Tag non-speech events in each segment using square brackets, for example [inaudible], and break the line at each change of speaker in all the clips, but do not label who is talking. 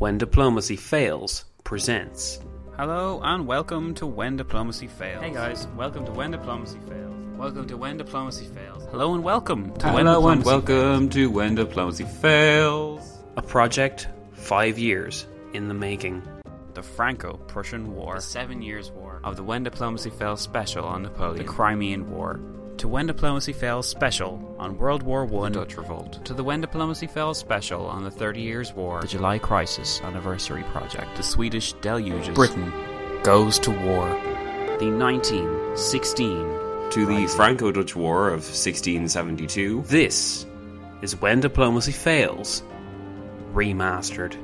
When Diplomacy Fails presents.
Hello and welcome to When Diplomacy Fails. Hey guys, welcome to When Diplomacy Fails. Welcome to When Diplomacy Fails. Hello and welcome to When
Hello and
Diplomacy
welcome to When Diplomacy Fails.
A project five years in the making.
The Franco-Prussian War, the Seven Years' War, of the When Diplomacy Fails special on Napoleon, the Crimean War, to When Diplomacy Fails special on World War One,
The Dutch Revolt.
to the When Diplomacy Fails special on the Thirty Years' War, the July Crisis Anniversary Project, the Swedish Deluges,
Britain
goes to war,
the 1916.
To the Franco Dutch War of 1672.
This is When Diplomacy Fails remastered.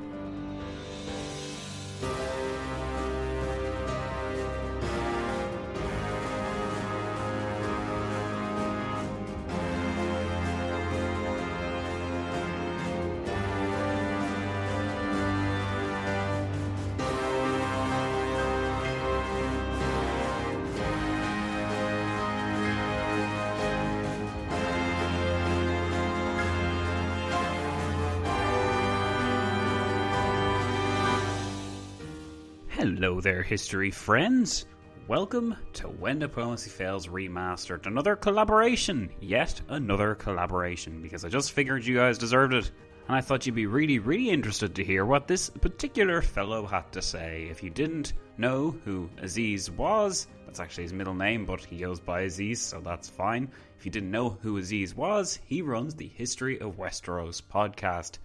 There, history friends. Welcome to When Diplomacy Fails Remastered. Another collaboration. Yet another collaboration. Because I just figured you guys deserved it. And I thought you'd be really, really interested to hear what this particular fellow had to say. If you didn't know who Aziz was, that's actually his middle name, but he goes by Aziz, so that's fine. If you didn't know who Aziz was, he runs the History of Westeros podcast.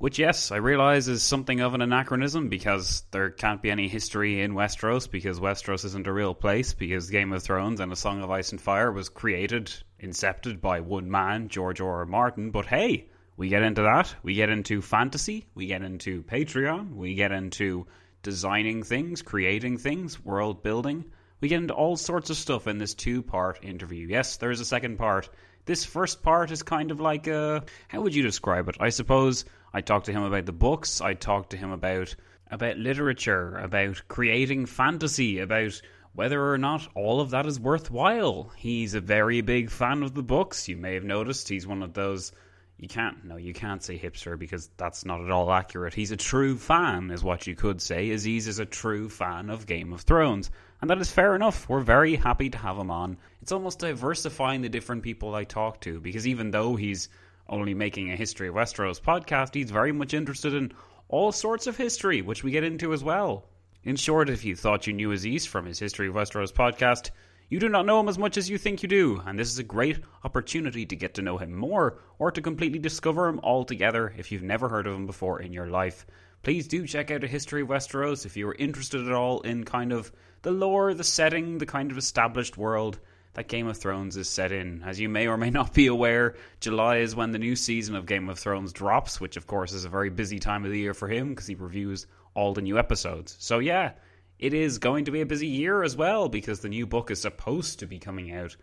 Which, yes, I realise is something of an anachronism because there can't be any history in Westeros because Westeros isn't a real place because Game of Thrones and A Song of Ice and Fire was created, incepted by one man, George R. R. Martin. But hey, we get into that. We get into fantasy. We get into Patreon. We get into designing things, creating things, world building. We get into all sorts of stuff in this two part interview. Yes, there is a second part. This first part is kind of like a. How would you describe it? I suppose I talked to him about the books. I talked to him about about literature, about creating fantasy, about whether or not all of that is worthwhile. He's a very big fan of the books. You may have noticed he's one of those you can't no, you can't say hipster because that's not at all accurate. He's a true fan, is what you could say. Aziz is a true fan of Game of Thrones. And that is fair enough. We're very happy to have him on. It's almost diversifying the different people I talk to, because even though he's only making a History of Westeros podcast, he's very much interested in all sorts of history, which we get into as well. In short, if you thought you knew Aziz from his History of Westeros podcast, you do not know him as much as you think you do, and this is a great opportunity to get to know him more, or to completely discover him altogether if you've never heard of him before in your life. Please do check out A History of Westeros if you are interested at all in kind of the lore, the setting, the kind of established world that Game of Thrones is set in. As you may or may not be aware, July is when the new season of Game of Thrones drops, which of course is a very busy time of the year for him because he reviews all the new episodes. So, yeah, it is going to be a busy year as well because the new book is supposed to be coming out.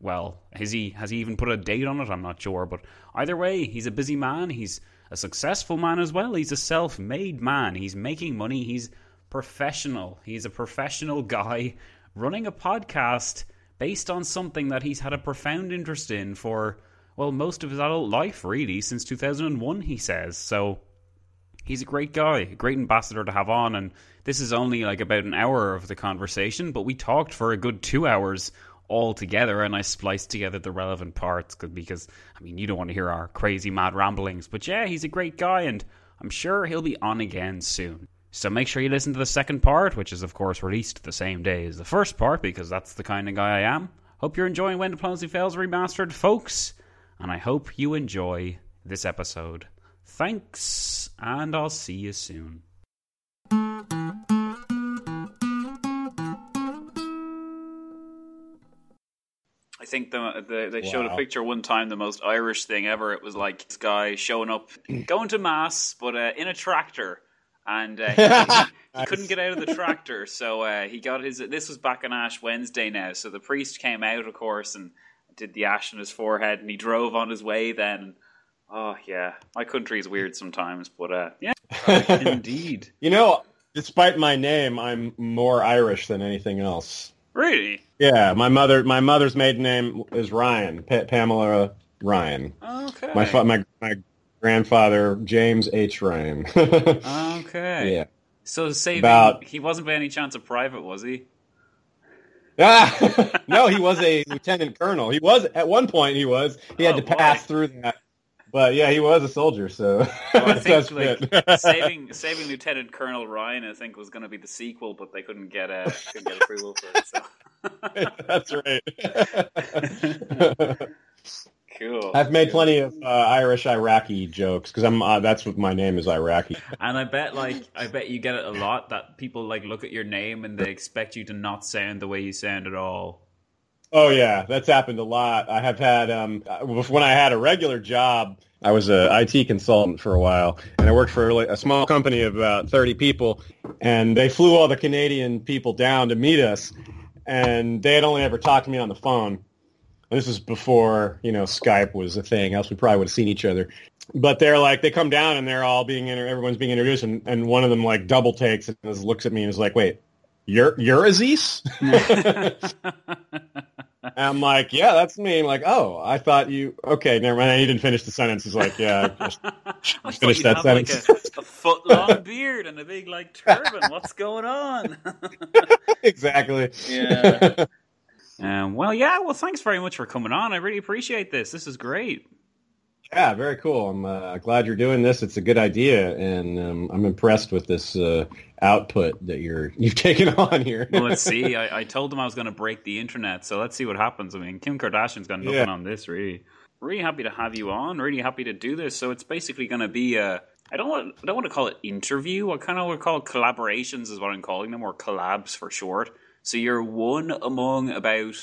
Well, has he has he even put a date on it? I'm not sure, but either way, he's a busy man. He's a successful man as well. He's a self-made man. He's making money. He's professional. He's a professional guy running a podcast based on something that he's had a profound interest in for well, most of his adult life, really, since 2001, he says. So he's a great guy, a great ambassador to have on. And this is only like about an hour of the conversation, but we talked for a good two hours all together and I spliced together the relevant parts because, I mean, you don't want to hear our crazy mad ramblings. But yeah, he's a great guy and I'm sure he'll be on again soon. So make sure you listen to the second part, which is, of course, released the same day as the first part because that's the kind of guy I am. Hope you're enjoying When Diplomacy Fails Remastered, folks, and I hope you enjoy this episode. Thanks, and I'll see you soon. I think the, the they showed a picture one time, the most Irish thing ever. It was like this guy showing up, [clears throat] going to mass, but uh, in a tractor, and uh, [laughs] he, he, couldn't get out of the tractor, so uh, he got his. This was back on Ash Wednesday now, so the priest came out, of course, and did the ash on his forehead, and he drove on his way. Then, oh yeah, my country is weird sometimes, but uh, yeah, [laughs] indeed.
You know, despite my name, I'm more Irish than anything else.
Really?
Yeah, my mother my mother's maiden name is Ryan, pa- Pamela Ryan.
Okay.
My my my grandfather James H Ryan. [laughs]
okay.
Yeah.
So saving About, he wasn't by any chance a private, was he?
Ah, [laughs] no, he was a lieutenant colonel. He was at one point. He was. He had oh, to pass boy. through that. But yeah, he was a soldier, so
well, I [laughs] think like, saving saving Lieutenant Colonel Ryan, I think, was going to be the sequel, but they couldn't get a couldn't get approval for it.
So. That's right. Cool. I've made plenty of uh, Irish Iraqi jokes because I'm uh, that's what my name is Iraqi.
And I bet like I bet you get it a lot that people like look at your name and they expect you to not sound the way you sound at all.
Oh yeah, that's happened a lot. I have had um, when I had a regular job, I was a IT consultant for a while, and I worked for a small company of about 30 people, and they flew all the Canadian people down to meet us, and they had only ever talked to me on the phone. This is before you know Skype was a thing. Else we probably would have seen each other. But they're like they come down and they're all being everyone's being introduced, and, and one of them like double takes and looks at me and is like, "Wait, you're you're Aziz?" [laughs] I'm like, yeah, that's me. I'm like, oh, I thought you. Okay, never mind. He didn't finish the sentence. He's like, yeah, I just, [laughs]
I finished that sentence. Like a, a foot long beard and a big like turban. What's going on? [laughs]
exactly.
Yeah. Um, well, yeah. Well, thanks very much for coming on. I really appreciate this. This is great.
Yeah, very cool. I'm uh, glad you're doing this. It's a good idea, and um, I'm impressed with this uh, output that you're [laughs] you've taken on here.
well, let's see. [laughs] I, I, told them I was going to break the internet, so let's see what happens. I mean, Kim Kardashian's got nothing yeah. on this, really. Really happy to have you on. Really happy to do this. So it's basically going to be a. I don't want. I don't want to call it interview. I kind of want to call it collaborations, is what I'm calling them, or collabs for short. So you're one among about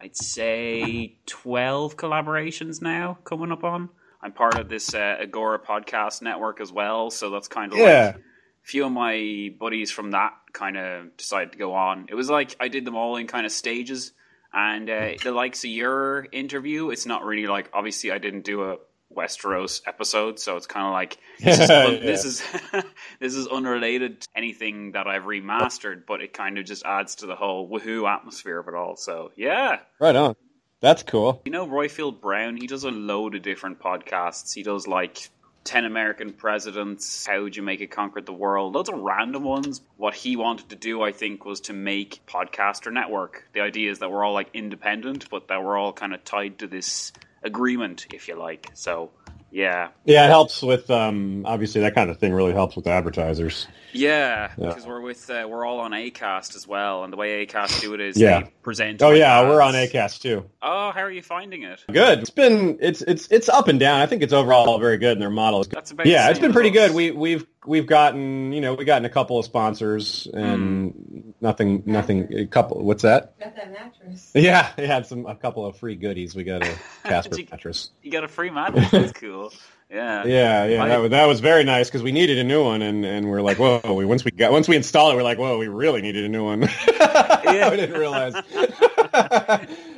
I'd say 12 collaborations now coming up on. I'm part of this uh, Agora podcast network as well, so that's kind of yeah. like a few of my buddies from that kind of decided to go on. It was like I did them all in kind of stages, and uh, the likes of your interview, it's not really like obviously I didn't do a Westeros episode, so it's kind of like [laughs] this is yeah. this is, [laughs] this is unrelated to anything that I've remastered, but it kind of just adds to the whole woohoo atmosphere of it all. So yeah,
right on. That's cool.
You know, Roifield Brown, he does a load of different podcasts. He does like 10 American Presidents, How Would You Make It Conquer the World, loads of random ones. What he wanted to do, I think, was to make Podcaster Network. The idea is that we're all like independent, but that we're all kind of tied to this agreement, if you like. So, yeah.
Yeah, it helps with um, obviously that kind of thing really helps with advertisers.
Yeah, because yeah. we're with uh, we're all on Acast as well, and the way Acast do it is
yeah.
they present.
Oh yeah, ads. we're on Acast too.
Oh, how are you finding it?
Good. It's been it's it's it's up and down. I think it's overall very good, and their model is.
That's about
yeah, it's been pretty good. We we've we've gotten you know we gotten a couple of sponsors and mm. nothing nothing a couple. What's that?
Got that mattress. [laughs]
Yeah, we had some a couple of free goodies. We got a [laughs] Casper mattress.
You got a free mattress. That's cool. Yeah,
yeah, yeah. That was, that was very nice because we needed a new one, and, and we're like, [laughs] whoa. We once we got once we installed it, we're like, whoa, we really needed a new one. [laughs] yeah, we didn't realize. [laughs]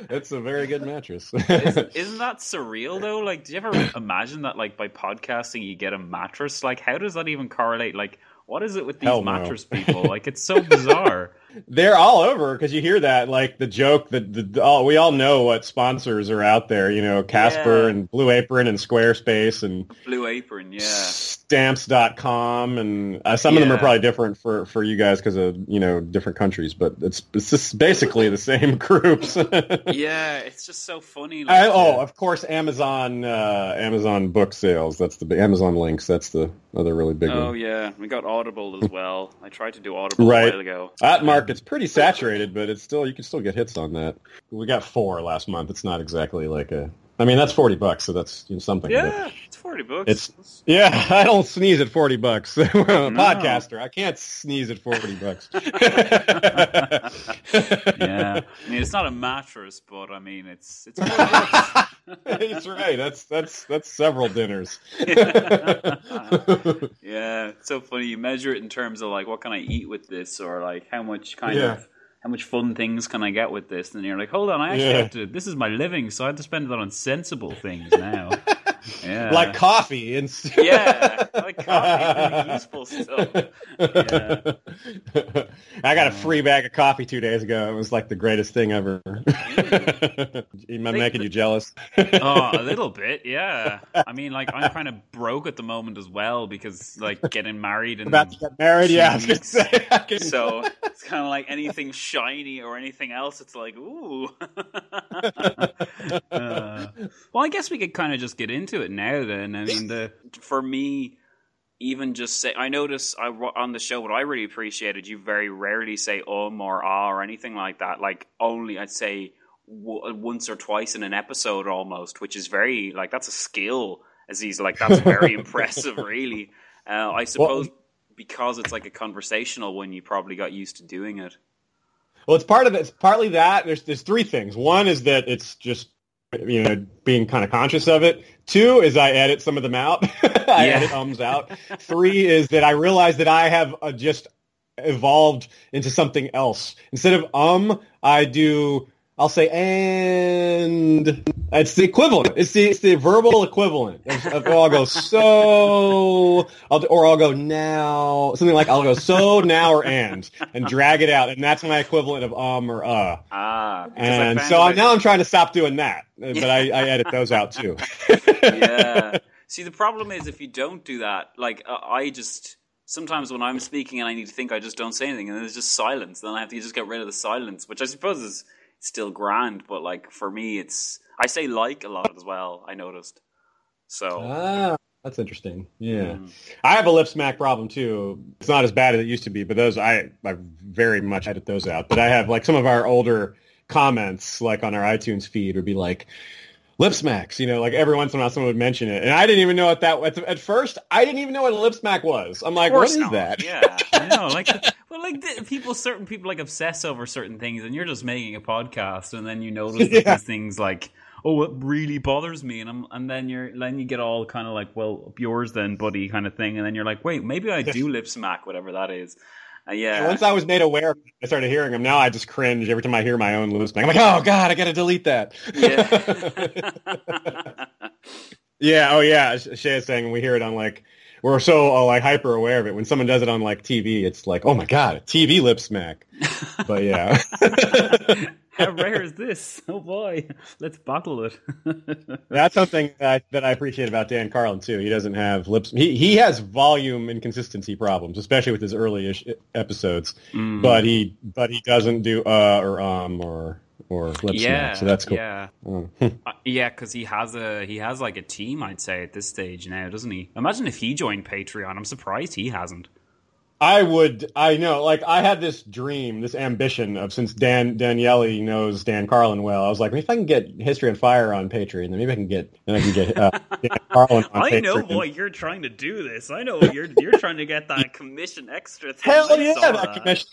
it's a very good mattress.
isn't, isn't, that surreal though? Like, do you ever imagine that like by podcasting you get a mattress? Like, how does that even correlate? Like, what is it with these Hell mattress no. people? Like, it's so bizarre.
They're all over because you hear that like the joke that the, the all, we all know what sponsors are out there. You know, Casper
Yeah.
and Blue Apron and Squarespace and
Blue Apron, yeah.
stamps.com and uh, some of them are probably different for, for you guys because of you know different countries but it's it's just basically the same [laughs] groups [laughs]
Yeah, it's just so funny. Like,
I, oh
the-
of course amazon uh, amazon book sales that's the amazon links that's the other really big
oh
one
yeah, we got Audible as well. I tried to do Audible
Right.
a while ago.
that market's pretty saturated but it's still you can still get hits on that. We got four last month. It's not exactly like a i mean that's 40 bucks so that's you know, something
Yeah, it's forty bucks.
It's- Yeah, [laughs] I don't sneeze at forty bucks. [laughs] I'm a podcaster. I can't sneeze at forty bucks. [laughs]
yeah. I mean, it's not a mattress, but I mean, it's it's. 40 bucks.
That's right. That's that's that's several dinners.
yeah, it's so funny. You measure it in terms of like what can I eat with this, or like how much kind
Yeah.
of how much fun things can I get with this, and you're like, hold on, I actually
Yeah.
have to. This is my living, so I have to spend it on sensible things now. [laughs] Yeah,
like coffee and
yeah, like [laughs] coffee, useful stuff. Yeah.
I got a free bag of coffee two days ago. It was like the greatest thing ever. [laughs] Am I making you jealous?
oh, a [laughs] little bit, yeah. I mean, like I'm kind of broke at the moment as well because like getting married and
About to get married? Yeah, I was gonna say. I can-
so it's kind of like anything shiny or anything else. It's like ooh. Uh, well, I guess we could kind of just get into it now. Then I mean, the for me, even just say I notice I on the show what I really appreciated. You very rarely say um or ah or anything like that. Like only I'd say w- once or twice in an episode almost, which is very like that's a skill. As Aziz, like that's very [laughs] impressive, really. Uh, I suppose because it's like a conversational one, you probably got used to doing it.
Well, it's part of it. It's partly that. There's there's three things. One is that it's just you know being kind of conscious of it. Two is I edit some of them out. [laughs] I
Yeah.
edit ums out. Three is that I realize that I have uh, just evolved into something else. Instead of um, I do. I'll say and. It's the equivalent. It's the it's the verbal equivalent. Of, of- I'll go so, I'll, or I'll go now. Something like I'll go so now or and and drag it out, and that's my equivalent of um or uh.
Ah, I
And so I'm, now I'm trying to stop doing that, uh, but I, I edit those out too.
yeah. See, the problem is if you don't do that, like uh, I just sometimes when I'm speaking and I need to think, I just don't say anything, and there's just silence. Then I have to just get rid of the silence, which I suppose is still grand, but like for me, it's I say like a lot as well. I noticed. So
Ah, that's interesting. Yeah,
Mm.
I have a lip smack problem too. It's not as bad as it used to be, but those I I very much edit those out. But I have like some of our older comments, like on our iTunes feed, would be like. Lip smacks, you know, like every once in a while someone would mention it, and I didn't even know what that. At, at first, I didn't even know what a lip smack was. I'm like, what is
not.
that?
Yeah, I know. Like, [laughs] well, like the, people, certain people like obsess over certain things, and you're just making a podcast, and then you notice that [laughs]
Yeah.
these things like, oh, it really bothers me, and I'm, and then you're, then you get all kind of like, well, yours then, buddy, kind of thing, and then you're like, wait, maybe I do lip smack, whatever that is. Uh, yeah.
Once I was made aware, of it, I started hearing them. Now I just cringe every time I hear my own lip smack. I'm like, oh god, I got to delete that.
yeah. [laughs]
Yeah, oh yeah. Sh- Shay is saying we hear it on like we're so uh, like hyper aware of it. When someone does it on like TV, it's like, oh my god, a TV lip smack. But yeah, [laughs]
How rare is this? Oh boy, let's bottle it. [laughs]
that's something that I, that I appreciate about Dan Carlin too. He doesn't have lips. He he has volume and consistency problems, especially with his early ish episodes.
Mm.
But he but he doesn't do uh or um or or
yeah.
So that's cool.
Yeah,
Oh. [laughs]
Uh, yeah, because he has a he has like a team, I'd say at this stage now, doesn't he? Imagine if he joined Patreon. I'm surprised he hasn't.
I would, I know, like I had this dream, this ambition of since Dan Daniele knows Dan Carlin well, I was like, if I can get History on Fire on Patreon, then maybe I can get, then I can get uh, [laughs] Dan Carlin on
I know
Patreon.
why you're trying to do this. I know you're you're trying to get that [laughs] commission extra. Thing.
Hell
I
yeah, that commission!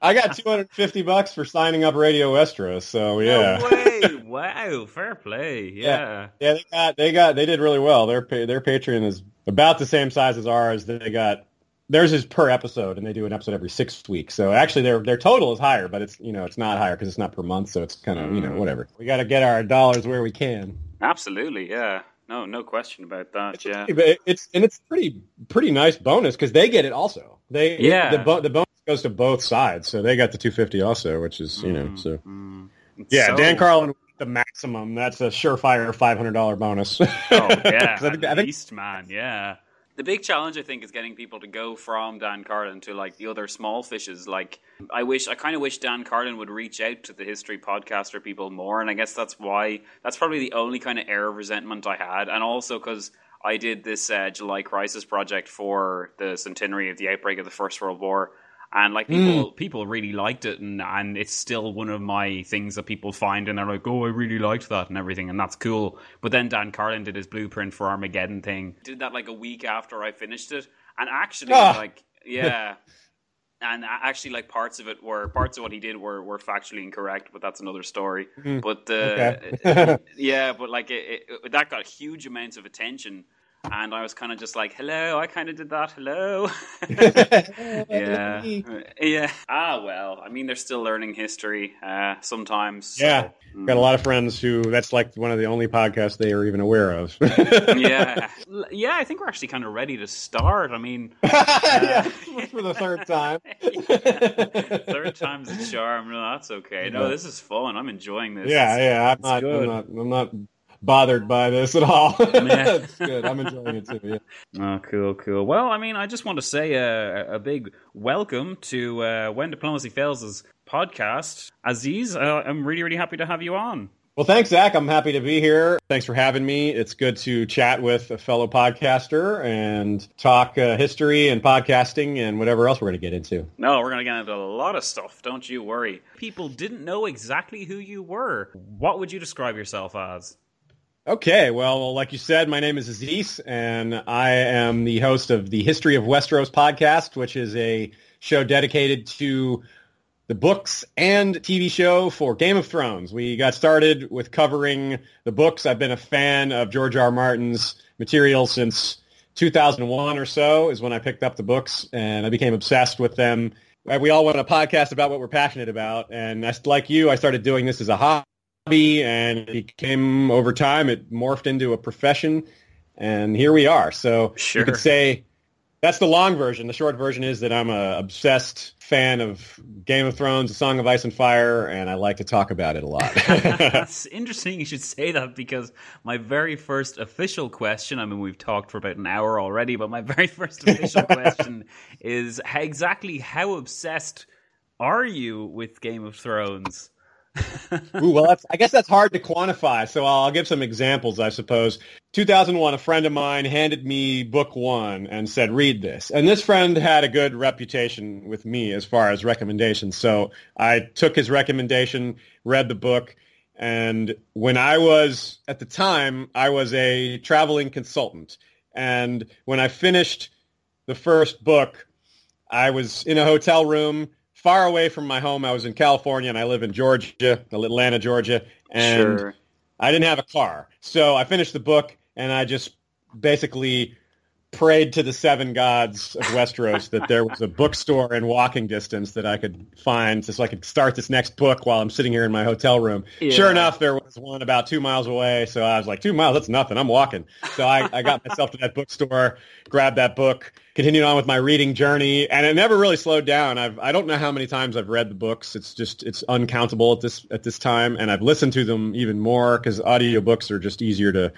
I got 250 bucks for signing up Radio Westeros, so yeah,
No way! [laughs] Wow, fair play. Yeah.
yeah, they got, they got, they did really well. Their their Patreon is about the same size as ours. They got theirs is per episode, and they do an episode every six weeks. So actually, their their total is higher, but it's you know it's not higher because it's not per month, so it's kind of you know whatever. We got to get our dollars where we can.
Absolutely. Yeah. No, no question about that. Yeah.
But it's and it's pretty pretty nice bonus because they get it also. They
Yeah.
the bo- the bonus goes to both sides, so they got the 250 also, which is you know
Mm,
so
mm.
yeah.
So-
Dan Carlin the maximum. That's a surefire $500 bonus.
Oh [laughs] yeah,
I think, I
at
think
least, man, yeah. The big challenge, I think, is getting people to go from Dan Carlin to like the other small fishes. Like, I wish, I kind of wish Dan Carlin would reach out to the history podcaster people more, and I guess that's why. That's probably the only kind of air of resentment I had, and also because I did this uh, July Crisis project for the centenary of the outbreak of the First World War, and like people, people really liked it, and and it's still one of my things that people find, and they're like, "Oh, I really liked that," and everything, and that's cool. But then Dan Carlin did his blueprint for Armageddon thing, did that like a week after I finished it, and actually,
Ah.
like, yeah. [laughs] And actually, like parts of it were parts of what he did were, were factually incorrect, but that's another story. But uh,
Okay. [laughs]
yeah, but like it, it, that got huge amounts of attention, and I was kind of just like, "Hello, I kind of did that. Hello." [laughs] yeah, yeah. Ah, well, I mean, they're still learning history uh, sometimes. so-
yeah, got a lot of friends who that's like one of the only podcasts they are even aware of. [laughs]
yeah, [laughs] yeah. I think we're actually kind of ready to start. I mean,
yeah, for the third time.
third time's a charm. No, that's okay. No, this is fun. I'm enjoying this.
Yeah, yeah. I'm not. I'm not. I'm not bothered by this at all. [laughs] It's good. I'm enjoying it too. Yeah.
Oh, cool, cool. Well, I mean, I just want to say a, a big welcome to uh, When Diplomacy Fails' podcast. Aziz, uh, I'm really, really happy to have you on.
Well, thanks, Zach. I'm happy to be here. Thanks for having me. It's good to chat with a fellow podcaster and talk uh, history and podcasting and whatever else we're going to get into.
No, we're going to get into a lot of stuff. Don't you worry. People didn't know exactly who you were. What would you describe yourself as?
Okay, well, like you said, my name is Aziz, and I am the host of the History of Westeros podcast, which is a show dedicated to the books and TV show for Game of Thrones. We got started with covering the books. I've been a fan of George R. R. Martin's material since 2001 or so is when I picked up the books, and I became obsessed with them. We all want a podcast about what we're passionate about, and like you, I started doing this as a hobby hobby and it became over time it morphed into a profession and here we are so
Sure.
you could say that's the long version the short version is that i'm a obsessed fan of game of thrones a song of ice and fire and i like to talk about it a lot [laughs] [laughs]
That's interesting you should say that because my very first official question, I mean, we've talked for about an hour already, but my very first official [laughs] question is how, exactly how obsessed are you with Game of Thrones? [laughs]
Ooh, well, I guess that's hard to quantify. So I'll give some examples, I suppose. 2001, a friend of mine handed me book one and said, read this. And this friend had a good reputation with me as far as recommendations. So I took his recommendation, read the book. And when I was, at the time, I was a traveling consultant. And when I finished the first book, I was in a hotel room far away from my home. I was in California and I live in Georgia, Atlanta, Georgia, and
Sure.
I didn't have a car. So I finished the book and I just basically prayed to the seven gods of Westeros that there was a bookstore in walking distance that I could find so I could start this next book while I'm sitting here in my hotel room.
Yeah.
Sure enough, there was one about two miles away. So I was like, two miles, that's nothing. I'm walking. So I, I got myself to that bookstore, grabbed that book, continued on with my reading journey, and it never really slowed down. I've I don't know how many times I've read the books. It's just it's uncountable at this at this time, and I've listened to them even more because audiobooks are just easier to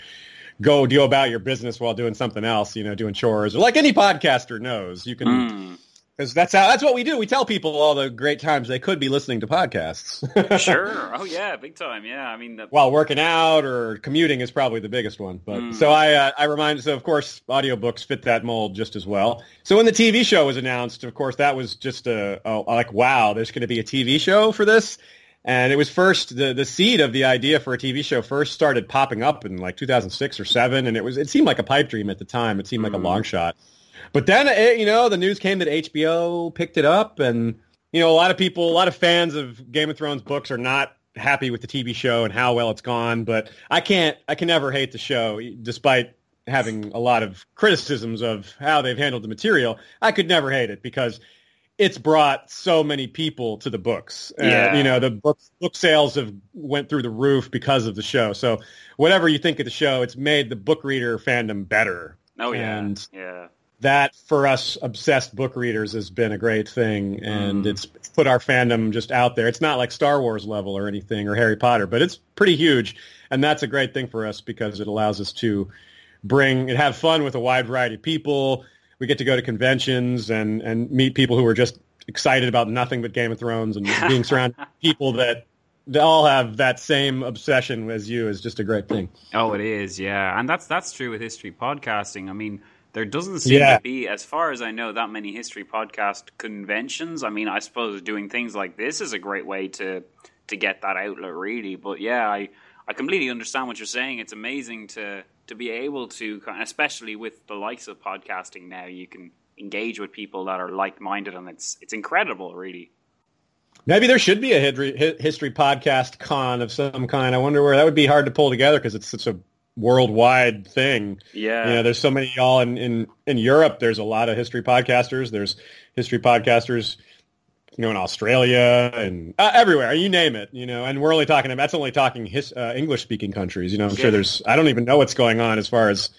go do about your business while doing something else, you know, doing chores, or like any podcaster knows, you can
Mm,
because that's how that's what we do. We tell people all the great times they could be listening to podcasts. [laughs]
sure. Oh, yeah, big time. Yeah, I mean, the,
While working out or commuting is probably the biggest one. But
Mm.
so I uh, I remind so of course audiobooks fit that mold just as well. So when the TV show was announced, of course that was just a, a like wow, there's going to be a TV show for this. And it was first the the seed of the idea for a TV show first started popping up in like 2006 or 7 and it was it seemed like a pipe dream at the time. It seemed like
Mm.
a long shot. But then it, you know the news came that HBO picked it up and you know a lot of people a lot of fans of Game of Thrones books are not happy with the TV show and how well it's gone, but I can't I can never hate the show despite having a lot of criticisms of how they've handled the material. I could never hate it because it's brought so many people to the books. Uh,
Yeah.
you know, the book book sales have went through the roof because of the show. So whatever you think of the show, it's made the book reader fandom better.
oh, yeah.
And-
yeah.
that for us obsessed book readers has been a great thing and mm. it's put our fandom just out there. It's not like Star Wars level or anything or Harry Potter, but it's pretty huge. And that's a great thing for us because it allows us to bring and have fun with a wide variety of people. We get to go to conventions and, and meet people who are just excited about nothing but Game of Thrones and [laughs] being surrounded by people that they all have that same obsession as you is just a great thing.
Oh, it is, yeah, and that's that's true with history podcasting. I mean, there doesn't seem yeah. to be, as far as I know, that many history podcast conventions. I mean, I suppose doing things like this is a great way to to get that outlet, really. But yeah, I I completely understand what you're saying. It's amazing to to be able to, especially with the likes of podcasting now, you can engage with people that are like minded, and it's it's incredible, really.
Maybe there should be a history podcast con of some kind. I wonder where that would be hard to pull together because it's such a worldwide thing.
Yeah.
You know, there's so many y'all in, in, in Europe. There's a lot of history podcasters. There's history podcasters, you know, in Australia and uh, everywhere. You name it. You know, and we're only talking. That's only talking his, uh, English speaking countries. You know, I'm yeah. sure there's. I don't even know what's going on as far as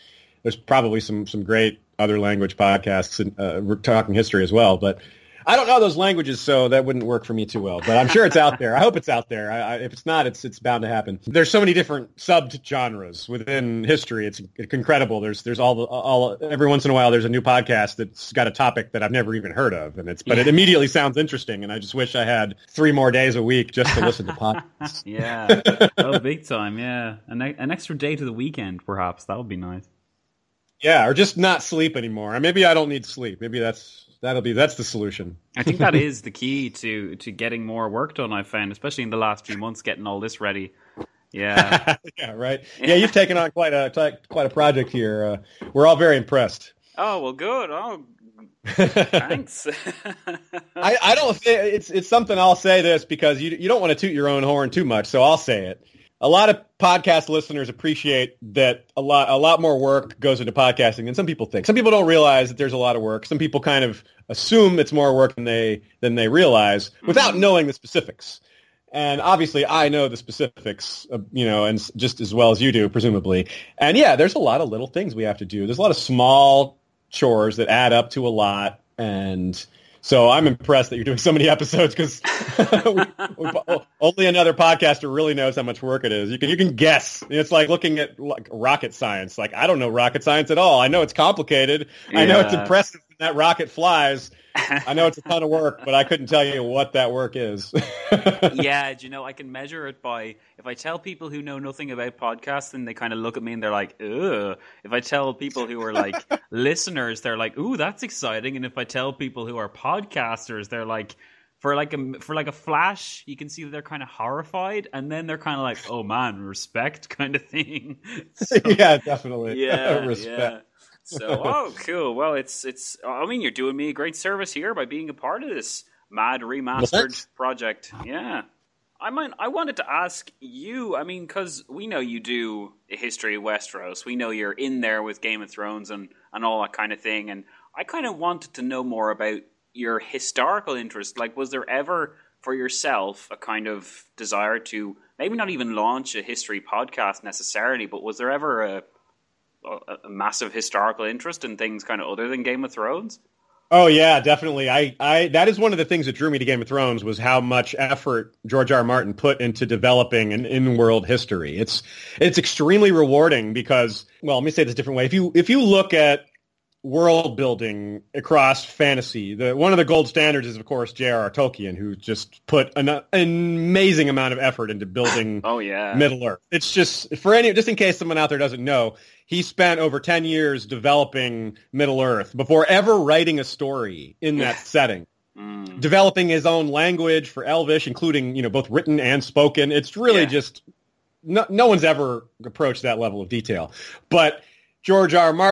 there's probably some some great other language podcasts and uh, we're talking history as well, but I don't know those languages, so that wouldn't work for me too well. But I'm sure it's out there. I hope it's out there. I, I, if it's not, it's it's bound to happen. There's so many different sub genres within history. It's, it's incredible. There's there's all the all every once in a while there's a new podcast that's got a topic that I've never even heard of, and it's but yeah. it immediately sounds interesting. And I just wish I had three more days a week just to listen to podcasts. [laughs]
yeah, oh, big time. Yeah, an an extra day to the weekend, perhaps that would be nice.
Yeah, or just not sleep anymore. Maybe I don't need sleep. Maybe that's that'll be that's the solution.
I think that is the key to to getting more work done. I've found, especially in the last few months, getting all this ready. Yeah, [laughs]
yeah, right. Yeah, you've taken on quite a quite a project here. Uh, we're all very impressed.
Oh well, good. Oh, thanks. [laughs]
I, I don't. It's it's something I'll say this because you you don't want to toot your own horn too much, so I'll say it a lot of podcast listeners appreciate that a lot a lot more work goes into podcasting than some people think. Some people don't realize that there's a lot of work. Some people kind of assume it's more work than they than they realize without mm-hmm. knowing the specifics. And obviously, I know the specifics, you know, and just as well as you do, presumably. And yeah, there's a lot of little things we have to do. There's a lot of small chores that add up to a lot, and so I'm impressed that you're doing so many episodes because [laughs] only another podcaster really knows how much work it is. You can you can guess. It's like looking at like rocket science. Like I don't know rocket science at all. I know it's complicated. Yeah. I know it's impressive when that rocket flies. I know it's a ton of work, but I couldn't tell you what that work is. [laughs]
yeah, you know, I can measure it by if I tell people who know nothing about podcasts, podcasting, they kind of look at me and they're like, "Ugh." If I tell people who are like [laughs] listeners, they're like, "Ooh, that's exciting." And if I tell people who are podcasters, they're like, for like a for like a flash, you can see that they're kind of horrified, and then they're kind of like, "Oh man, respect," [laughs] kind of thing.
So, yeah, definitely.
Yeah, respect. Yeah. So, oh, cool. Well, it's it's. I mean, you're doing me a great service here by being a part of this mad remastered project. Yeah. I might. I wanted to ask you. I mean, because we know you do history of Westeros. We know you're in there with Game of Thrones and and all that kind of thing. And I kind of wanted to know more about your historical interest. Like, was there ever for yourself a kind of desire to maybe not even launch a history podcast necessarily, but was there ever a a, massive historical interest in things kind of other than Game of Thrones?
Oh yeah, definitely. I, I that is one of the things that drew me to Game of Thrones was how much effort George R. R. Martin put into developing an in-world history. It's it's extremely rewarding because well, let me say this a different way. If you if you look at world building across fantasy. The one of the gold standards is of course J.R.R. Tolkien, who just put an, an, amazing amount of effort into building. [laughs]
oh yeah,
Middle Earth. It's just for any just in case someone out there doesn't know, he spent over ten years developing Middle Earth before ever writing a story in that setting. Mm. Developing his own language for Elvish, including you know both written and spoken. It's really yeah. just no, no one's ever approached that level of detail, but. George R. Martin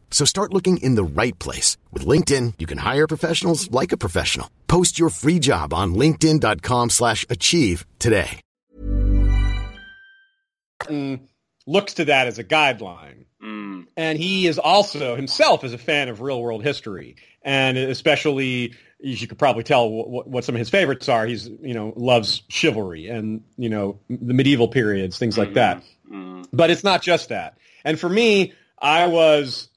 So start looking in the right place. With LinkedIn, you can hire professionals like a professional. Post your free job on linkedin.com slash achieve today.
looks to that as a guideline.
Mm.
And he is also himself is a fan of real world history. And especially, as you could probably tell what, what some of his favorites are. He's, you know, loves chivalry and, you know, the medieval periods, things like that.
Mm.
But it's not just that. And for me, I was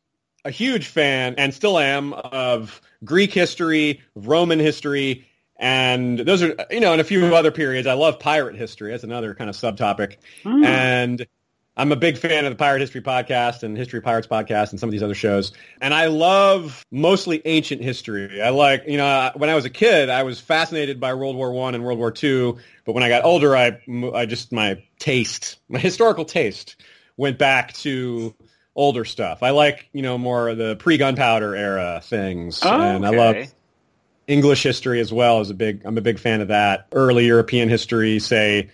a huge fan and still am of Greek history, Roman history, and those are, you know, in a few other periods. I love pirate history. That's another kind of subtopic. Mm. And I'm a big fan of the Pirate History podcast and History of Pirates podcast and some of these other shows. And I love mostly ancient history. I like, you know, when I was a kid, I was fascinated by World War One and World War Two. But when I got older, I, I just, my taste, my historical taste went back to older stuff. I like, you know, more the pre-gunpowder era things.
Oh,
and I love English history as well as a big I'm a big fan of that. Early European history, say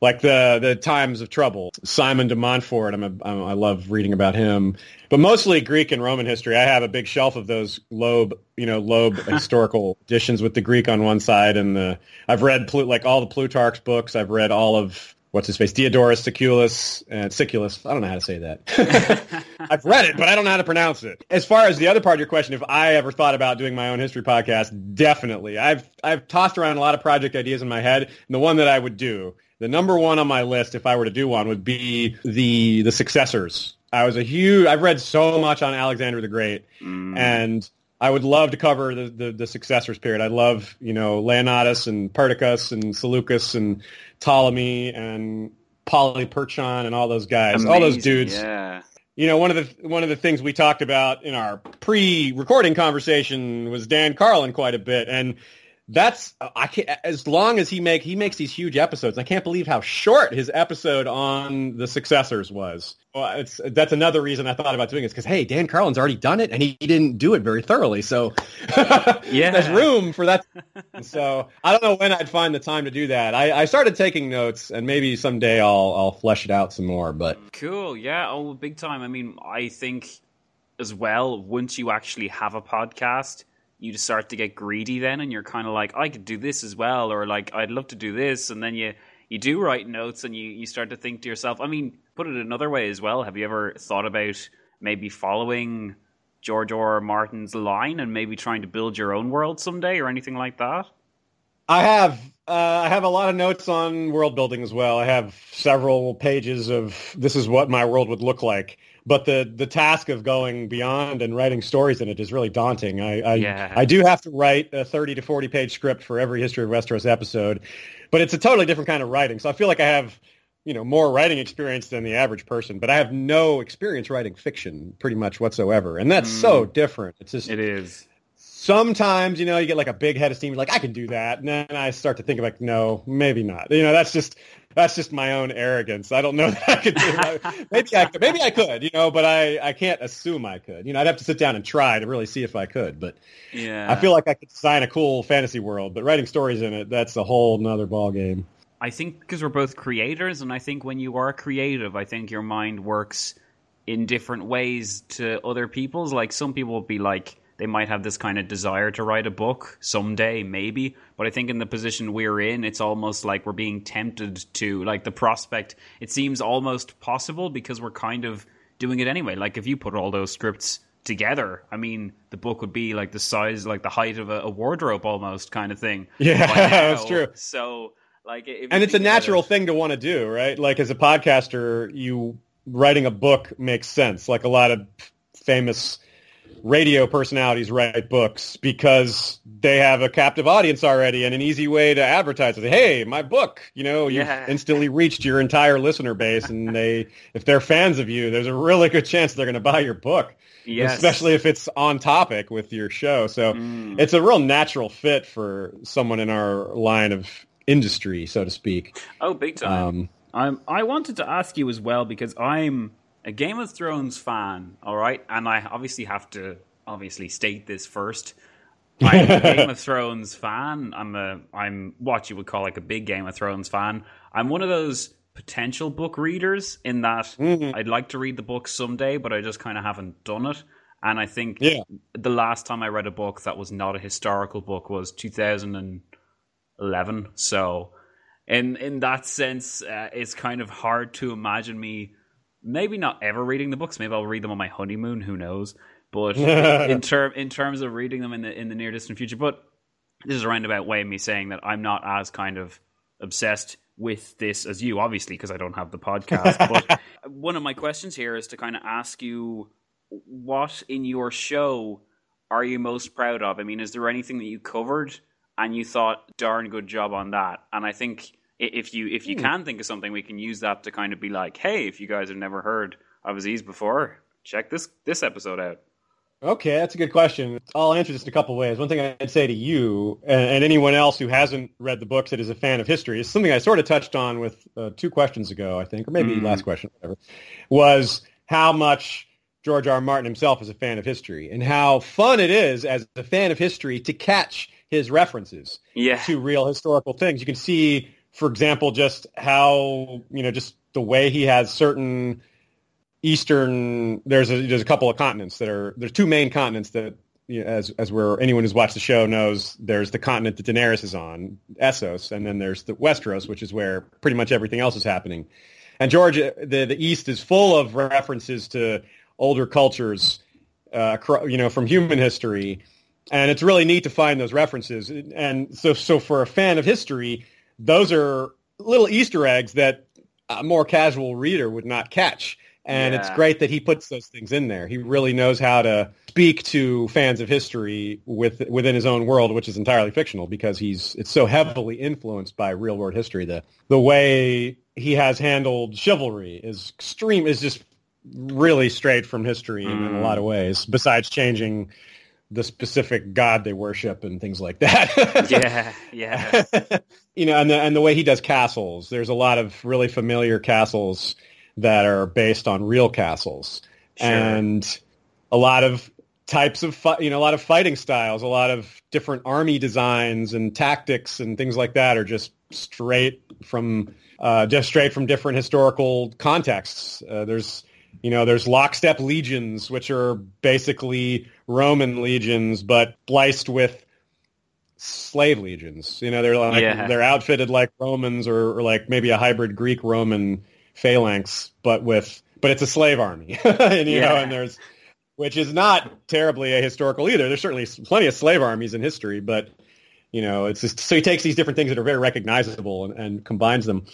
like the the times of trouble. Simon de Montfort, I'm a, I'm, I love reading about him. But mostly Greek and Roman history. I have a big shelf of those Loeb, you know, Loeb [laughs] historical editions with the Greek on one side and the I've read like all the Plutarch's books. I've read all of what's his face, Diodorus Siculus, and Siculus. I don't know how to say that. [laughs] I've read it, but I don't know how to pronounce it. As far as the other part of your question, if I ever thought about doing my own history podcast, definitely. I've I've tossed around a lot of project ideas in my head, and the one that I would do, the number one on my list, if I were to do one, would be the the successors. I was a huge. I've read so much on Alexander the Great, mm. and I would love to cover the, the, the successors period. I love, you know, Leonatus and Perdiccas and Seleucus and Ptolemy and Polyperchon and all those guys, all those dudes.
Yeah.
You know, one of the one of the things we talked about in our pre-recording conversation was Dan Carlin quite a bit, and that's I can't as long as he make he makes these huge episodes. I can't believe how short his episode on the successors was. Well, it's that's another reason I thought about doing it because hey, Dan Carlin's already done it and he, he didn't do it very thoroughly, so [laughs]
Yeah.
there's room for that. so I don't know when I'd find the time to do that. I, I started taking notes and maybe someday I'll I'll flesh it out some more, but.
Cool. Yeah. Oh, big time. I mean, I think as well, once you actually have a podcast, you just start to get greedy then, and you're kind of like, I could do this as well, or like, I'd love to do this. And then you, you do write notes and you, you start to think to yourself, I mean, put it another way as well. Have you ever thought about maybe following George R. R. Martin's line and maybe trying to build your own world someday or anything like that?
I have uh, I have a lot of notes on world building as well. I have several pages of this is what my world would look like. But the the task of going beyond and writing stories in it is really daunting. I I,
Yeah.
I do have to write a thirty to forty page script for every History of Westeros episode, but it's a totally different kind of writing. So I feel like I have you know more writing experience than the average person, but I have no experience writing fiction pretty much whatsoever, and that's so mm. different. It's just
It is.
Sometimes you know you get like a big head of steam you're like i can do that and then i start to think like no maybe not you know that's just that's just my own arrogance i don't know [laughs] that i could do that. maybe i could maybe i could you know but i i can't assume i could you know i'd have to sit down and try to really see if i could but
Yeah.
i feel like i could design a cool fantasy world but writing stories in it that's a whole nother ball game
I think because we're both creators, and I think when you are creative, I think your mind works in different ways to other people's. Like some people will be like, they might have this kind of desire to write a book someday, maybe. But I think in the position we're in, it's almost like we're being tempted to, like the prospect, it seems almost possible because we're kind of doing it anyway. Like if you put all those scripts together, I mean, the book would be like the size, like the height of a, a wardrobe almost kind of thing. [laughs]
Yeah, that's true.
So, like, if
and it's a natural
it-
thing to want to do right like as a podcaster you writing a book makes sense. Like a lot of famous radio personalities write books because they have a captive audience already and an easy way to advertise it. Hey, my book, you know, you've
Yeah.
instantly reached your entire listener base and they [laughs] if they're fans of you, there's a really good chance they're going to buy your book.
Yes.
Especially if it's on topic with your show. So
Mm.
it's a real natural fit for someone in our line of industry, so to speak.
Oh, big time.
Um,
Um, I wanted to ask you as well because I'm a Game of Thrones fan, all right, and I obviously have to obviously state this first. I'm a Game of Thrones fan. I'm a I'm what you would call like a big Game of Thrones fan. I'm one of those potential book readers in that I'd like to read the book someday, but I just kind of haven't done it. And I think
Yeah.
the last time I read a book that was not a historical book was 2011. So in in that sense, uh, it's kind of hard to imagine me maybe not ever reading the books. Maybe I'll read them on my honeymoon. Who knows? But [laughs] in term in terms of reading them in the in the near distant future, but this is a roundabout way of me saying that I'm not as kind of obsessed with this as you, obviously, because I don't have the podcast. [laughs] but one of my questions here is to kind of ask you what in your show are you most proud of? I mean, is there anything that you covered and you thought darn good job on that? And I think if you if you can think of something, we can use that to kind of be like, hey, if you guys have never heard of Aziz before, check this this episode out.
Okay, that's a good question. I'll answer this in a couple ways. One thing I'd say to you and, and anyone else who hasn't read the books that is a fan of history is something I sort of touched on with uh, two questions ago, I think, or maybe
Mm.
last question, whatever, was how much George R. R. Martin himself is a fan of history and how fun it is as a fan of history to catch his references
Yeah,
to real historical things. You can see, for example, just how you know just the way he has certain eastern. There's a there's a couple of continents that are there's two main continents that. You know, as as we're anyone who's watched the show knows, there's the continent that Daenerys is on, Essos, and then there's the Westeros, which is where pretty much everything else is happening. And Georgia, the the East is full of references to older cultures, uh, you know, from human history, and it's really neat to find those references. And so, so for a fan of history, those are little Easter eggs that a more casual reader would not catch. And it's great that he puts those things in there. He really knows how to speak to fans of history with within his own world, which is entirely fictional because he's it's so heavily influenced by real world history. The the way he has handled chivalry is extreme is just really straight from history in, in a mm. lot of ways. Besides changing the specific god they worship and things like that. [laughs]
yeah, yeah. [laughs]
you know, and the and the way he does castles, there's a lot of really familiar castles that are based on real castles, and a lot of types of fi- you know a lot of fighting styles, a lot of different army designs and tactics and things like that are just straight from uh, just straight from different historical contexts. Uh, there's you know there's lockstep legions, which are basically Roman legions, but spliced with slave legions. You know, they're like
Yeah.
they're outfitted like Romans or, or like maybe a hybrid Greek Roman phalanx, but with but it's a slave army. and [laughs] you know, and there's which is not terribly ahistorical either. There's certainly plenty of slave armies in history, but you know, it's just so he takes these different things that are very recognizable and, and combines them.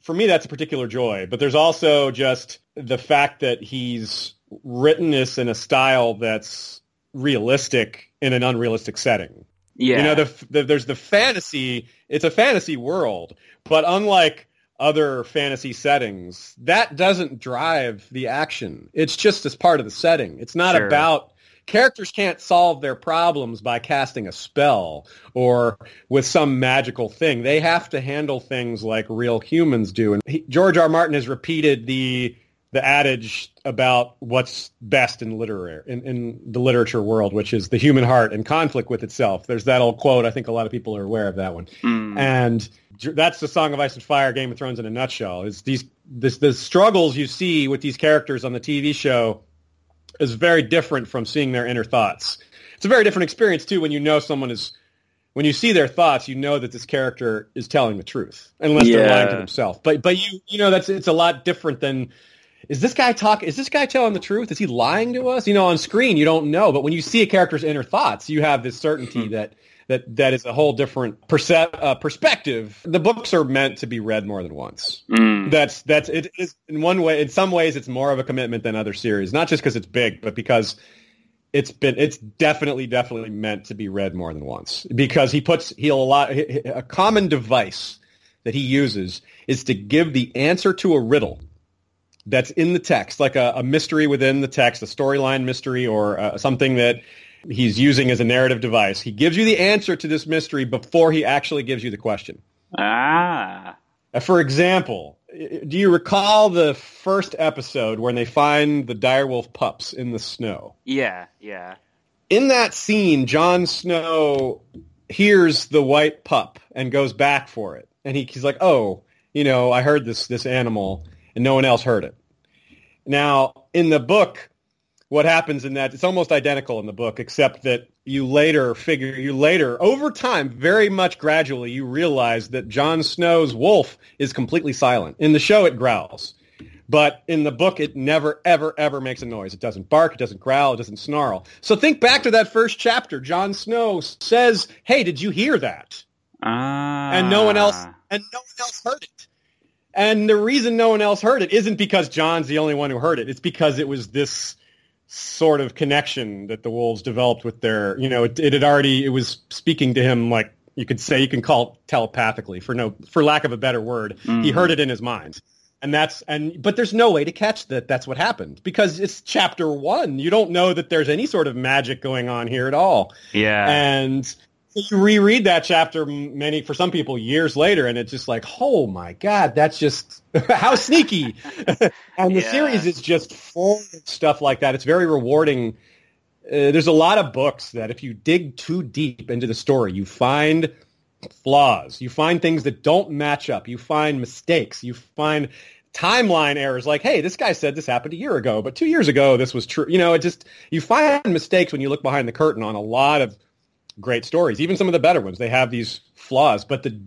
For me, that's a particular joy. But there's also just the fact that he's written this in a style that's realistic in an unrealistic setting.
Yeah.
You know, the, the, there's the fantasy. It's a fantasy world, but unlike other fantasy settings, that doesn't drive the action. It's just as part of the setting. It's not
Sure.
about characters can't solve their problems by casting a spell or with some magical thing. They have to handle things like real humans do. And he, George R. R. Martin has repeated the the adage about what's best in literary in, in the literature world, which is the human heart and conflict with itself. There's that old quote. I think a lot of people are aware of that one. Hmm. And that's the Song of Ice and Fire, Game of Thrones in a nutshell. Is these this the struggles you see with these characters on the TV show is very different from seeing their inner thoughts. It's a very different experience too when you know someone is when you see their thoughts, you know that this character is telling the truth, unless they're lying to themselves. But but you you know that's it's a lot different than is this guy talk is this guy telling the truth? Is he lying to us? You know, on screen you don't know, but when you see a character's inner thoughts, you have this certainty that that that is a whole different perce- uh, perspective. The books are meant to be read more than once.
Mm.
That's that's it is in one way. In some ways, it's more of a commitment than other series. Not just because it's big, but because it's been it's definitely definitely meant to be read more than once. Because he puts he'll a lot a common device that he uses is to give the answer to a riddle that's in the text, like a, a mystery within the text, a storyline mystery, or uh, something that he's using as a narrative device. He gives you the answer to this mystery before he actually gives you the question.
Ah.
Uh, For example, do you recall the first episode when they find the direwolf pups in the snow?
Yeah, yeah.
In that scene, Jon Snow hears the white pup and goes back for it. And he, he's like, oh, you know, I heard this, this animal and no one else heard it. Now, in the book, what happens in that, it's almost identical in the book, except that you later figure, you later, over time, very much gradually, you realize that Jon Snow's wolf is completely silent. In the show, it growls. But in the book, it never, ever, ever makes a noise. It doesn't bark. It doesn't growl. It doesn't snarl. So think back to that first chapter. Jon Snow says, "Hey, did you hear that?"
Ah.
And no one else, and no one else heard it. And the reason no one else heard it isn't because Jon's the only one who heard it. It's because it was this sort of connection that the wolves developed with their, you know, it, it had already, it was speaking to him like you could say, you can call it telepathically for no, for lack of a better word. He mm. heard it in his mind. And that's, and, but there's no way to catch that that's what happened because it's chapter one. You don't know that there's any sort of magic going on here at all.
Yeah.
And you reread that chapter many, for some people, years later, and it's just like, oh my God, that's just, [laughs] how sneaky. [laughs] and the
Yeah.
series is just full of stuff like that. It's very rewarding. Uh, there's a lot of books that if you dig too deep into the story, you find flaws. You find things that don't match up. You find mistakes. You find timeline errors like, hey, this guy said this happened a year ago, but two years ago this was true. You know, it just, you find mistakes when you look behind the curtain on a lot of great stories. Even some of the better ones, they have these flaws, but the,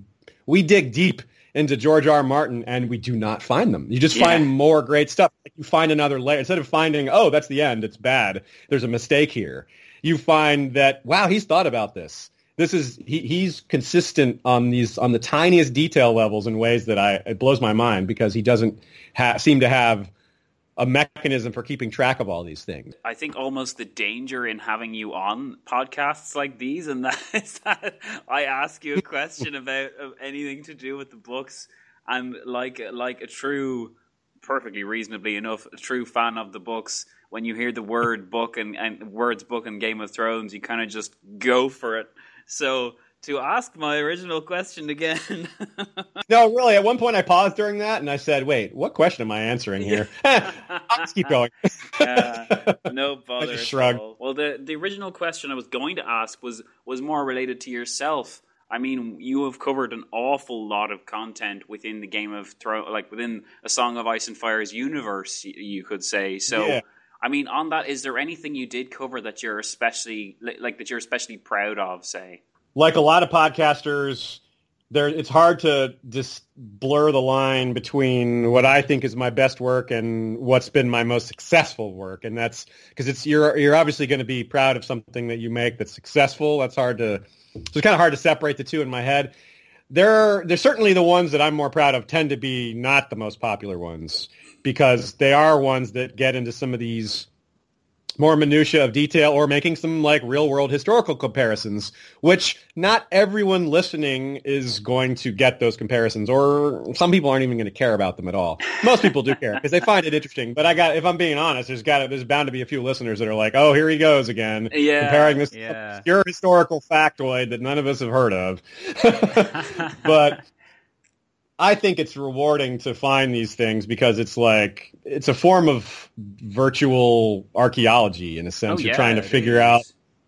we dig deep into George R. R. Martin and we do not find them. You just
Yeah.
find more great stuff. You find another layer. Instead of finding, oh, that's the end, it's bad, there's a mistake here. You find that, wow, he's thought about this. This is he, he's consistent on these on the tiniest detail levels in ways that I it blows my mind because he doesn't ha- seem to have a mechanism for keeping track of all these things.
I think almost the danger in having you on podcasts like these, and that [laughs] is that I ask you a question [laughs] about anything to do with the books, and like like a true, perfectly reasonably enough, a true fan of the books, when you hear the word book and, and words book and Game of Thrones, you kind of just go for it. So to ask my original question again, [laughs]
No, really. At one point, I paused during that and I said, "Wait, what question am I answering here?" [laughs] [laughs] I'll keep going.
uh, no bother.
just
at
shrugged.
Well, the the original question I was going to ask was was more related to yourself. I mean, you have covered an awful lot of content within the Game of Thrones, like within a Song of Ice and Fire's universe, you could say. So,
Yeah.
I mean, on that, is there anything you did cover that you're especially like that you're especially proud of? Say,
like a lot of podcasters, there it's hard to just blur the line between what I think is my best work and what's been my most successful work, and that's because it's you're you're obviously going to be proud of something that you make that's successful. That's hard to it's kind of hard to separate the two in my head. There, there's certainly the ones that I'm more proud of tend to be not the most popular ones because they are ones that get into some of these more minutia of detail or making some like real world historical comparisons, which not everyone listening is going to get those comparisons or some people aren't even going to care about them at all. Most people do care because they find it interesting. But I got, if I'm being honest, there's got, to, there's bound to be a few listeners that are like, oh, here he goes again.
Yeah,
Comparing this
yeah.
obscure historical factoid that none of us have heard of. [laughs] but I think it's rewarding to find these things because it's like it's a form of virtual archaeology in a sense.
Oh,
You're trying to figure
is.
out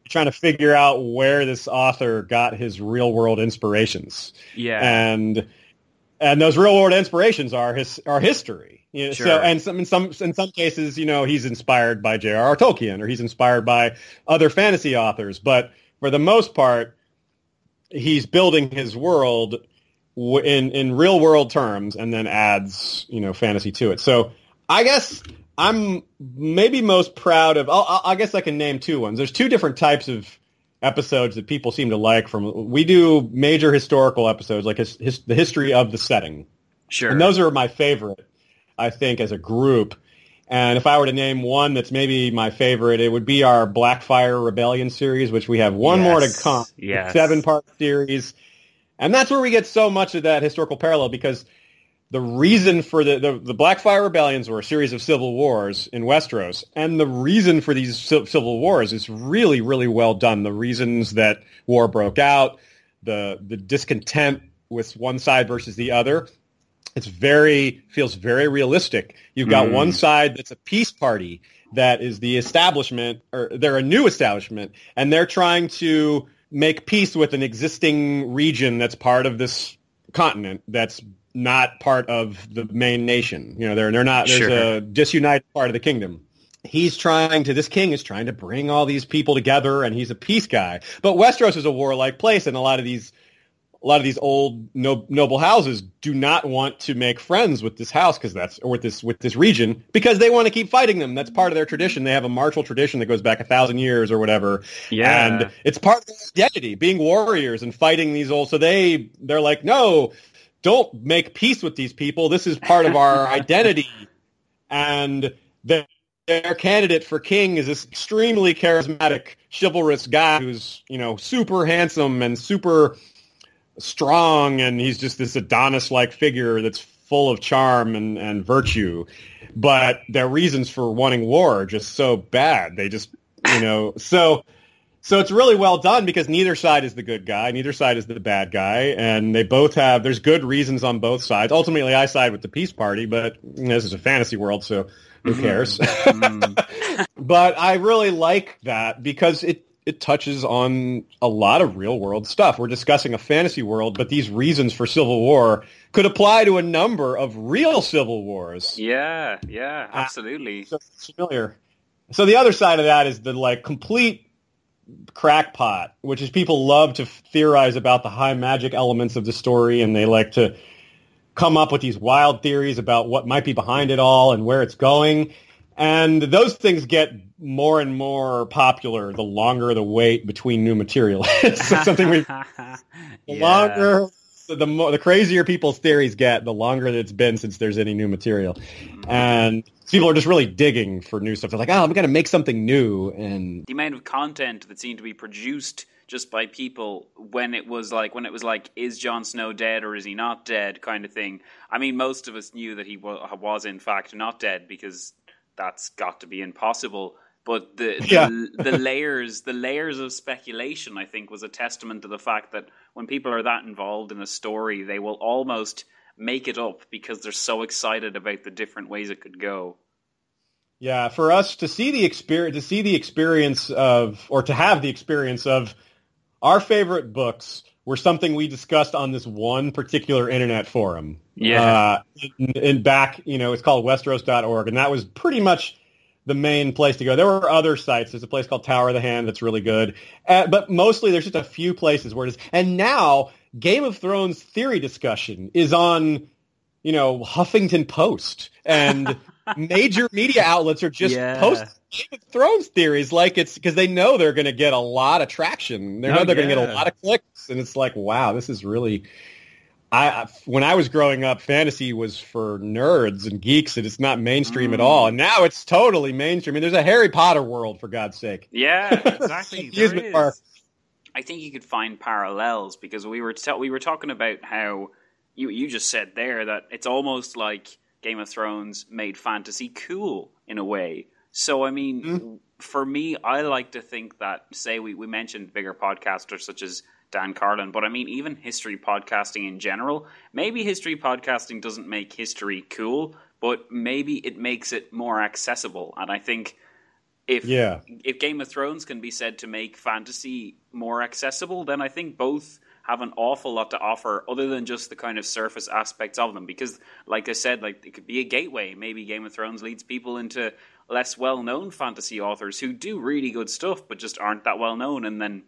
you're trying to figure out where this author got his real world inspirations.
yeah,
And and those real world inspirations are his are history. You know,
Sure.
So and some in some in some cases, you know, he's inspired by J.R.R. Tolkien or he's inspired by other fantasy authors, but for the most part, he's building his world in in real world terms and then adds you know fantasy to it. So I guess I'm maybe most proud of. I'll, I'll- guess I can name two ones. There's two different types of episodes that people seem to like. From we do major historical episodes, like his, his, the history of the setting.
Sure.
And those are my favorite, I think, as a group. And if I were to name one that's maybe my favorite, it would be our Blackfyre Rebellion series, which we have one more to come.
yes.
Seven part series. And that's where we get so much of that historical parallel because the reason for the, the, the Blackfyre Rebellions were a series of civil wars in Westeros. And the reason for these civil wars is really, really well done. The reasons that war broke out, the, the discontent with one side versus the other. It's very, feels very realistic. You've got one mm. side that's a peace party that is the establishment, or they're a new establishment, and they're trying to make peace with an existing region that's part of this continent that's not part of the main nation. You know, they're they're not. There's
Sure.
a disunited part of the kingdom. He's trying to. This king is trying to bring all these people together, and he's a peace guy. But Westeros is a warlike place, and a lot of these a lot of these old no, noble houses do not want to make friends with this house because that's or with this with this region because they want to keep fighting them. That's part of their tradition. They have a martial tradition that goes back a thousand years or whatever.
Yeah.
and it's part of their identity, being warriors and fighting these old. So they they're like, no, don't make peace with these people. This is part of our [laughs] identity, and their, their candidate for king is this extremely charismatic, chivalrous guy who's you know super handsome and super strong and he's just this Adonis-like figure that's full of charm and, and virtue. But their reasons for wanting war are just so bad. They just, you know, so so it's really well done because neither side is the good guy, neither side is the bad guy, and they both have there's good reasons on both sides. Ultimately, I side with the peace party, but you know, this is a fantasy world, so who mm-hmm. cares? Mm-hmm. [laughs] but I really like that because it it touches on a lot of real world stuff. We're discussing a fantasy world, but these reasons for civil war could apply to a number of real civil wars.
Yeah, yeah, ah, absolutely.
So it's familiar. So the other side of that is the like complete crackpot, which is people love to theorize about the high magic elements of the story, and they like to come up with these wild theories about what might be behind it all and where it's going. And those things get more and more popular the longer the wait between new material. [laughs] it's something we [laughs] the
Yeah.
longer the more the crazier people's theories get, the longer that it's been since there's any new material.
Mm-hmm.
And people are just really digging for new stuff. They're like, oh, I'm gonna make something new and
the amount of content that seemed to be produced just by people when it was like when it was like is Jon Snow dead or is he not dead kind of thing. I mean, most of us knew that he was in fact not dead because that's got to be impossible. But the the,
Yeah.
the layers the layers of speculation I think was a testament to the fact that when people are that involved in a story, they will almost make it up because they're so excited about the different ways it could go.
Yeah, for us to see the experience, to see the experience of, or to have the experience of our favorite books were something we discussed on this one particular internet forum.
Yeah.
Uh, in, in back, you know, it's called Westeros.org, and that was pretty much the main place to go. There were other sites. There's a place called Tower of the Hand that's really good, uh, but mostly there's just a few places where it is. And now Game of Thrones theory discussion is on, you know, Huffington Post and [laughs] major media outlets are just
Yeah.
posting Game of Thrones theories like it's because they know they're going to get a lot of traction. They know
Oh,
they're going to get a lot of clicks, and it's like, wow, this is really. I, I when I was growing up, fantasy was for nerds and geeks, and it's not mainstream at
Mm.
all. And now it's totally mainstream. I mean, there's a Harry Potter world for God's sake.
Yeah, [laughs] exactly. there
Amusement
I think you could find parallels because we were ta- we were talking about how you you just said there that it's almost like Game of Thrones made fantasy cool in a way. So I mean, for me, I like to think that say we, we mentioned bigger podcasters such as Dan Carlin, but I mean even history podcasting in general. Maybe history podcasting doesn't make history cool, but maybe it makes it more accessible. And I think if
Yeah.
if Game of Thrones can be said to make fantasy more accessible, then I think both have an awful lot to offer other than just the kind of surface aspects of them. Because, like I said, like it could be a gateway. Maybe Game of Thrones leads people into less well known fantasy authors who do really good stuff but just aren't that well known and then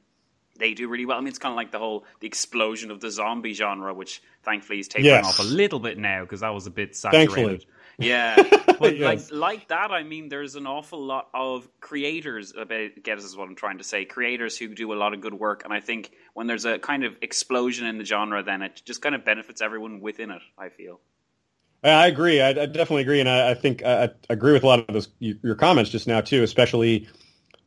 they do really well. I mean, it's kind of like the whole the explosion of the zombie genre, which thankfully is tapering
Yes.
off a little bit now because that was a bit saturated.
Thankfully.
Yeah, [laughs] but yes. like like that, I mean, there's an awful lot of creators. About guess is what I'm trying to say. Creators who do a lot of good work, and I think when there's a kind of explosion in the genre, then it just kind of benefits everyone within it. I feel.
I agree. I, I definitely agree, and I, I think I, I, agree with a lot of those your comments just now too, especially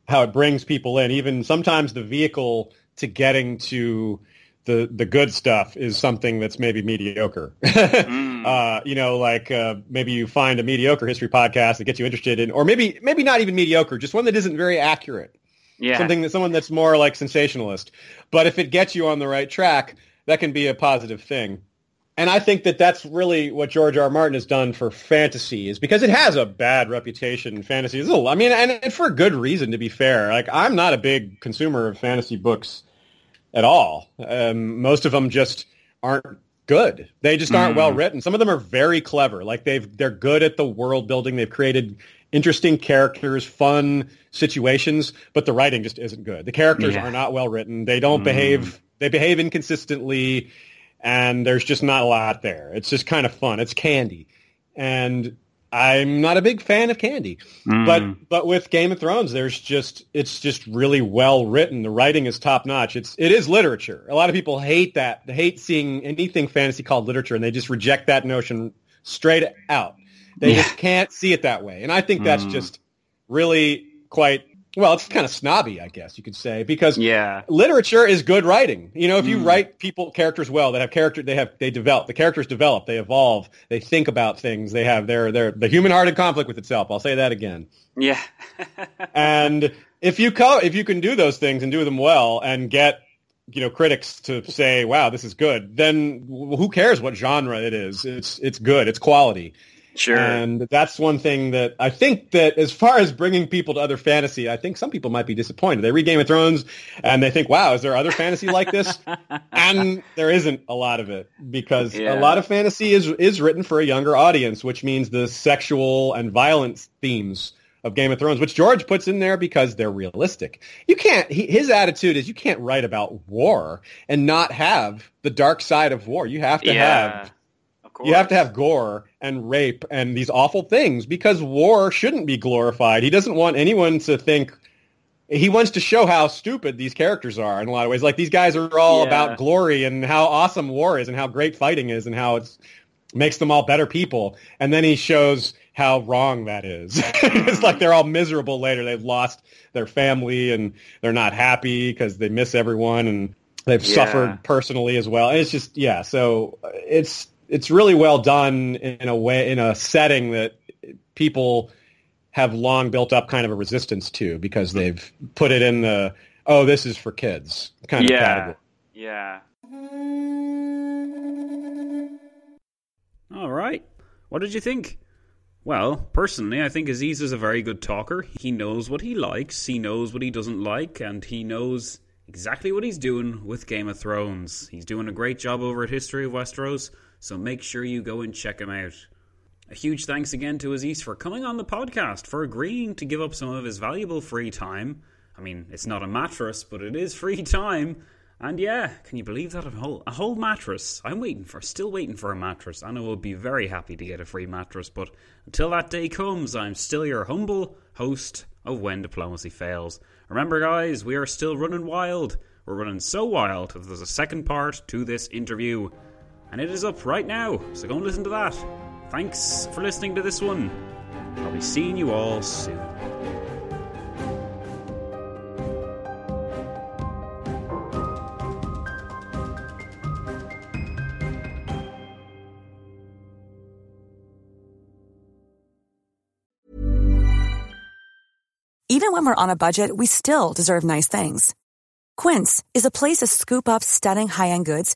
how it brings people in. Even sometimes the vehicle to getting to the the good stuff is something that's maybe mediocre. [laughs] mm. uh, you know, like uh, maybe you find a mediocre history podcast that gets you interested in, or maybe maybe not even mediocre, just one that isn't very accurate.
Yeah,
something that someone that's more like sensationalist. But if it gets you on the right track, that can be a positive thing. And I think that that's really what George R. R. Martin has done for fantasy is because it has a bad reputation. in Fantasy is, I mean, and for good reason, to be fair. Like, I'm not a big consumer of fantasy books at all. Um, most of them just aren't good. They just aren't mm. well written. Some of them are very clever. Like they've they're good at the world building. They've created interesting characters, fun situations, but the writing just isn't good. The characters yeah. are not well written. They don't mm. behave. They behave inconsistently, and there's just not a lot there. It's just kind of fun. It's candy, and I'm not a big fan of candy, mm. but but with Game of Thrones, there's just it's just really well written. The writing is top notch. It's it is literature. A lot of people hate that. They hate seeing anything fantasy called literature, and they just reject that notion straight out. They yeah. just can't see it that way, and I think that's mm. just really quite well, it's kind of snobby, I guess you could say, because
yeah.
literature is good writing. You know, if you mm. write people characters well, that have character, they have they develop. The characters develop. They evolve. They think about things. They have their their the human heart in conflict with itself. I'll say that again.
Yeah. [laughs]
and if you co- if you can do those things and do them well and get you know critics to say, "Wow, this is good," then who cares what genre it is? It's it's good. It's quality.
Sure.
And that's one thing that I think that as far as bringing people to other fantasy, I think some people might be disappointed. They read Game of Thrones and they think, wow, is there other fantasy like this? [laughs] and there isn't a lot of it because yeah. a lot of fantasy is, is written for a younger audience, which means the sexual and violence themes of Game of Thrones, which George puts in there because they're realistic. You can't, he, his attitude is you can't write about war and not have the dark side of war. You have to yeah. have you have to have gore and rape and these awful things because war shouldn't be glorified. He doesn't want anyone to think he wants to show how stupid these characters are in a lot of ways. Like these guys are all yeah. about glory and how awesome war is and how great fighting is and how it makes them all better people. And then he shows how wrong that is. [laughs] it's like they're all miserable later. They've lost their family and they're not happy because they miss everyone and they've yeah. suffered personally as well. And it's just yeah. So it's it's really well done in a way in a setting that people have long built up kind of a resistance to because they've put it in the oh this is for kids kind
yeah.
of category.
Yeah.
All right. What did you think? Well, personally, I think Aziz is a very good talker. He knows what he likes, he knows what he doesn't like, and he knows exactly what he's doing with Game of Thrones. He's doing a great job over at History of Westeros, so make sure you go and check him out. A huge thanks again to Aziz for coming on the podcast, for agreeing to give up some of his valuable free time. I mean, it's not a mattress, but it is free time. And yeah, can you believe that? A whole, a whole mattress. I'm waiting for, still waiting for a mattress. And I will be very happy to get a free mattress. But until that day comes, I'm still your humble host of When Diplomacy Fails. Remember, guys, we are still running wild. We're running so wild that there's a second part to this interview and it is up right now, so go and listen to that. Thanks for listening to this one. I'll be seeing you all soon.
Even when we're on a budget, we still deserve nice things. Quince is a place to scoop up stunning high end goods